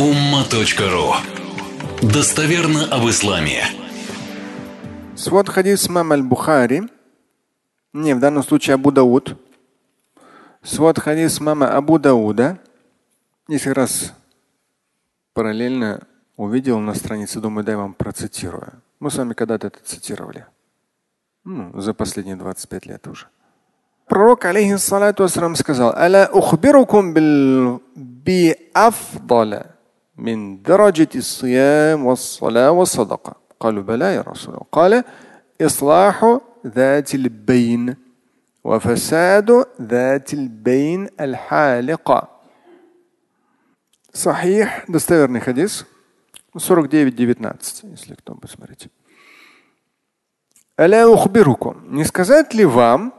umma.ru Достоверно об исламе. Свод хадис мама аль-Бухари. Не, в данном случае Абу Дауд. Свод хадис мама Абу Дауда. Несколько раз параллельно увидел на странице, думаю, дай вам процитирую. Мы с вами когда-то это цитировали. Ну, за последние 25 лет уже. Пророк, алейхиссалату вассалам, сказал, «Аля ухбирукум би афдаля من درجة الصيام والصلاة والصدقة قالوا بلى يا رسول الله قال إصلاح ذات البين وفساد ذات البين الحالقة صحيح достоверный хадис 49.19 если кто посмотрите Аля ухбирукум. Не сказать ли вам,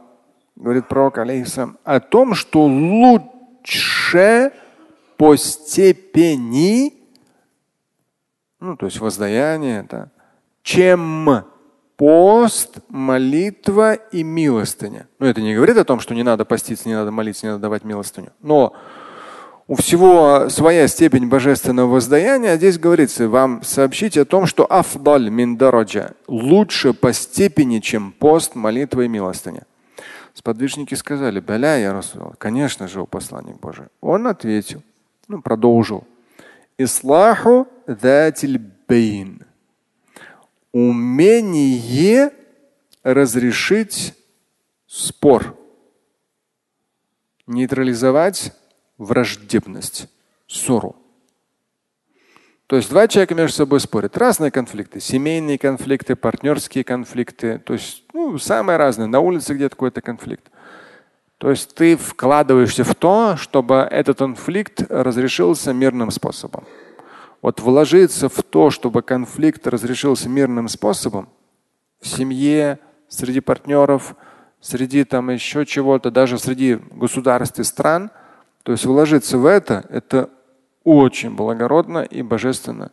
говорит пророк алейхиссалам, о том, что лучше по степени, ну, то есть воздаяние, да, чем пост, молитва и милостыня. Ну, это не говорит о том, что не надо поститься, не надо молиться, не надо давать милостыню. Но у всего своя степень божественного воздаяния. А здесь говорится, вам сообщить о том, что афдаль миндараджа лучше по степени, чем пост, молитва и милостыня. Сподвижники сказали, Беля, я Расул, конечно же, у посланник Божий. Он ответил, ну, продолжил. Ислаху бейн. Умение разрешить спор. Нейтрализовать враждебность, ссору. То есть два человека между собой спорят. Разные конфликты. Семейные конфликты, партнерские конфликты. То есть ну, самые разные. На улице где-то какой-то конфликт. То есть ты вкладываешься в то, чтобы этот конфликт разрешился мирным способом. Вот вложиться в то, чтобы конфликт разрешился мирным способом в семье, среди партнеров, среди там еще чего-то, даже среди государств и стран, то есть вложиться в это, это очень благородно и божественно.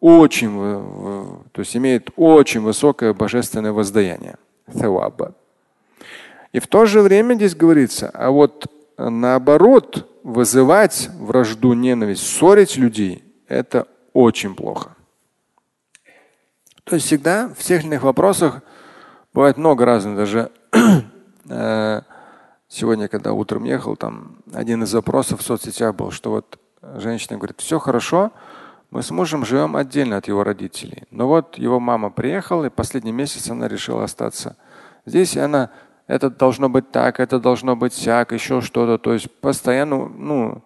Очень, то есть имеет очень высокое божественное воздаяние. И в то же время здесь говорится, а вот наоборот, вызывать вражду, ненависть, ссорить людей – это очень плохо. То есть всегда в всех иных вопросах бывает много разных. Даже э, сегодня, когда утром ехал, там один из запросов в соцсетях был, что вот женщина говорит, все хорошо, мы с мужем живем отдельно от его родителей. Но вот его мама приехала, и последний месяц она решила остаться здесь, и она это должно быть так, это должно быть сяк, еще что-то. То есть постоянно, ну,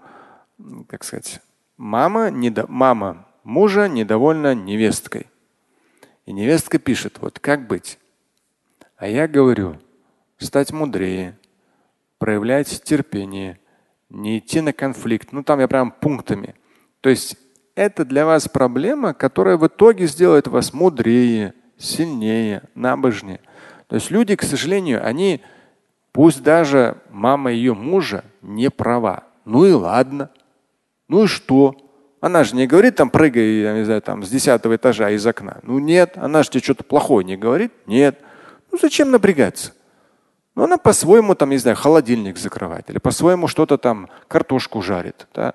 как сказать, мама, недо... мама мужа недовольна невесткой. И невестка пишет, вот как быть? А я говорю, стать мудрее, проявлять терпение, не идти на конфликт. Ну там я прям пунктами. То есть это для вас проблема, которая в итоге сделает вас мудрее, сильнее, набожнее. То есть люди, к сожалению, они, пусть даже мама ее мужа не права. Ну и ладно. Ну и что? Она же не говорит там прыгай, я не знаю, там с десятого этажа из окна. Ну нет, она же тебе что-то плохое не говорит. Нет. Ну зачем напрягаться? Ну она по-своему там, не знаю, холодильник закрывает или по-своему что-то там картошку жарит. Да?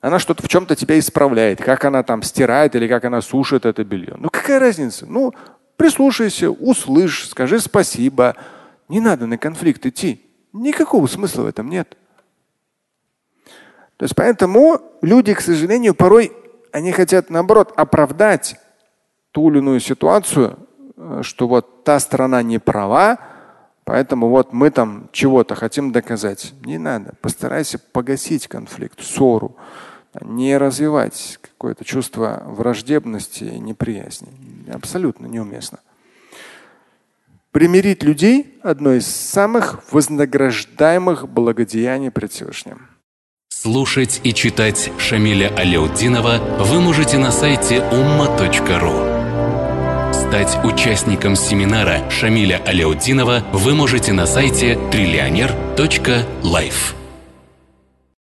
Она что-то в чем-то тебя исправляет, как она там стирает или как она сушит это белье. Ну какая разница? Ну Прислушайся, услышь, скажи спасибо. Не надо на конфликт идти. Никакого смысла в этом нет. То есть поэтому люди, к сожалению, порой они хотят наоборот оправдать ту или иную ситуацию, э, что вот та страна не права, поэтому вот мы там чего-то хотим доказать. Не надо. Постарайся погасить конфликт, ссору, не развивать какое-то чувство враждебности и неприязни. Абсолютно неуместно. Примирить людей – одно из самых вознаграждаемых благодеяний пред Всевышним. Слушать и читать Шамиля Аляутдинова вы можете на сайте umma.ru. Стать участником семинара Шамиля Аляутдинова вы можете на сайте триллионер.life.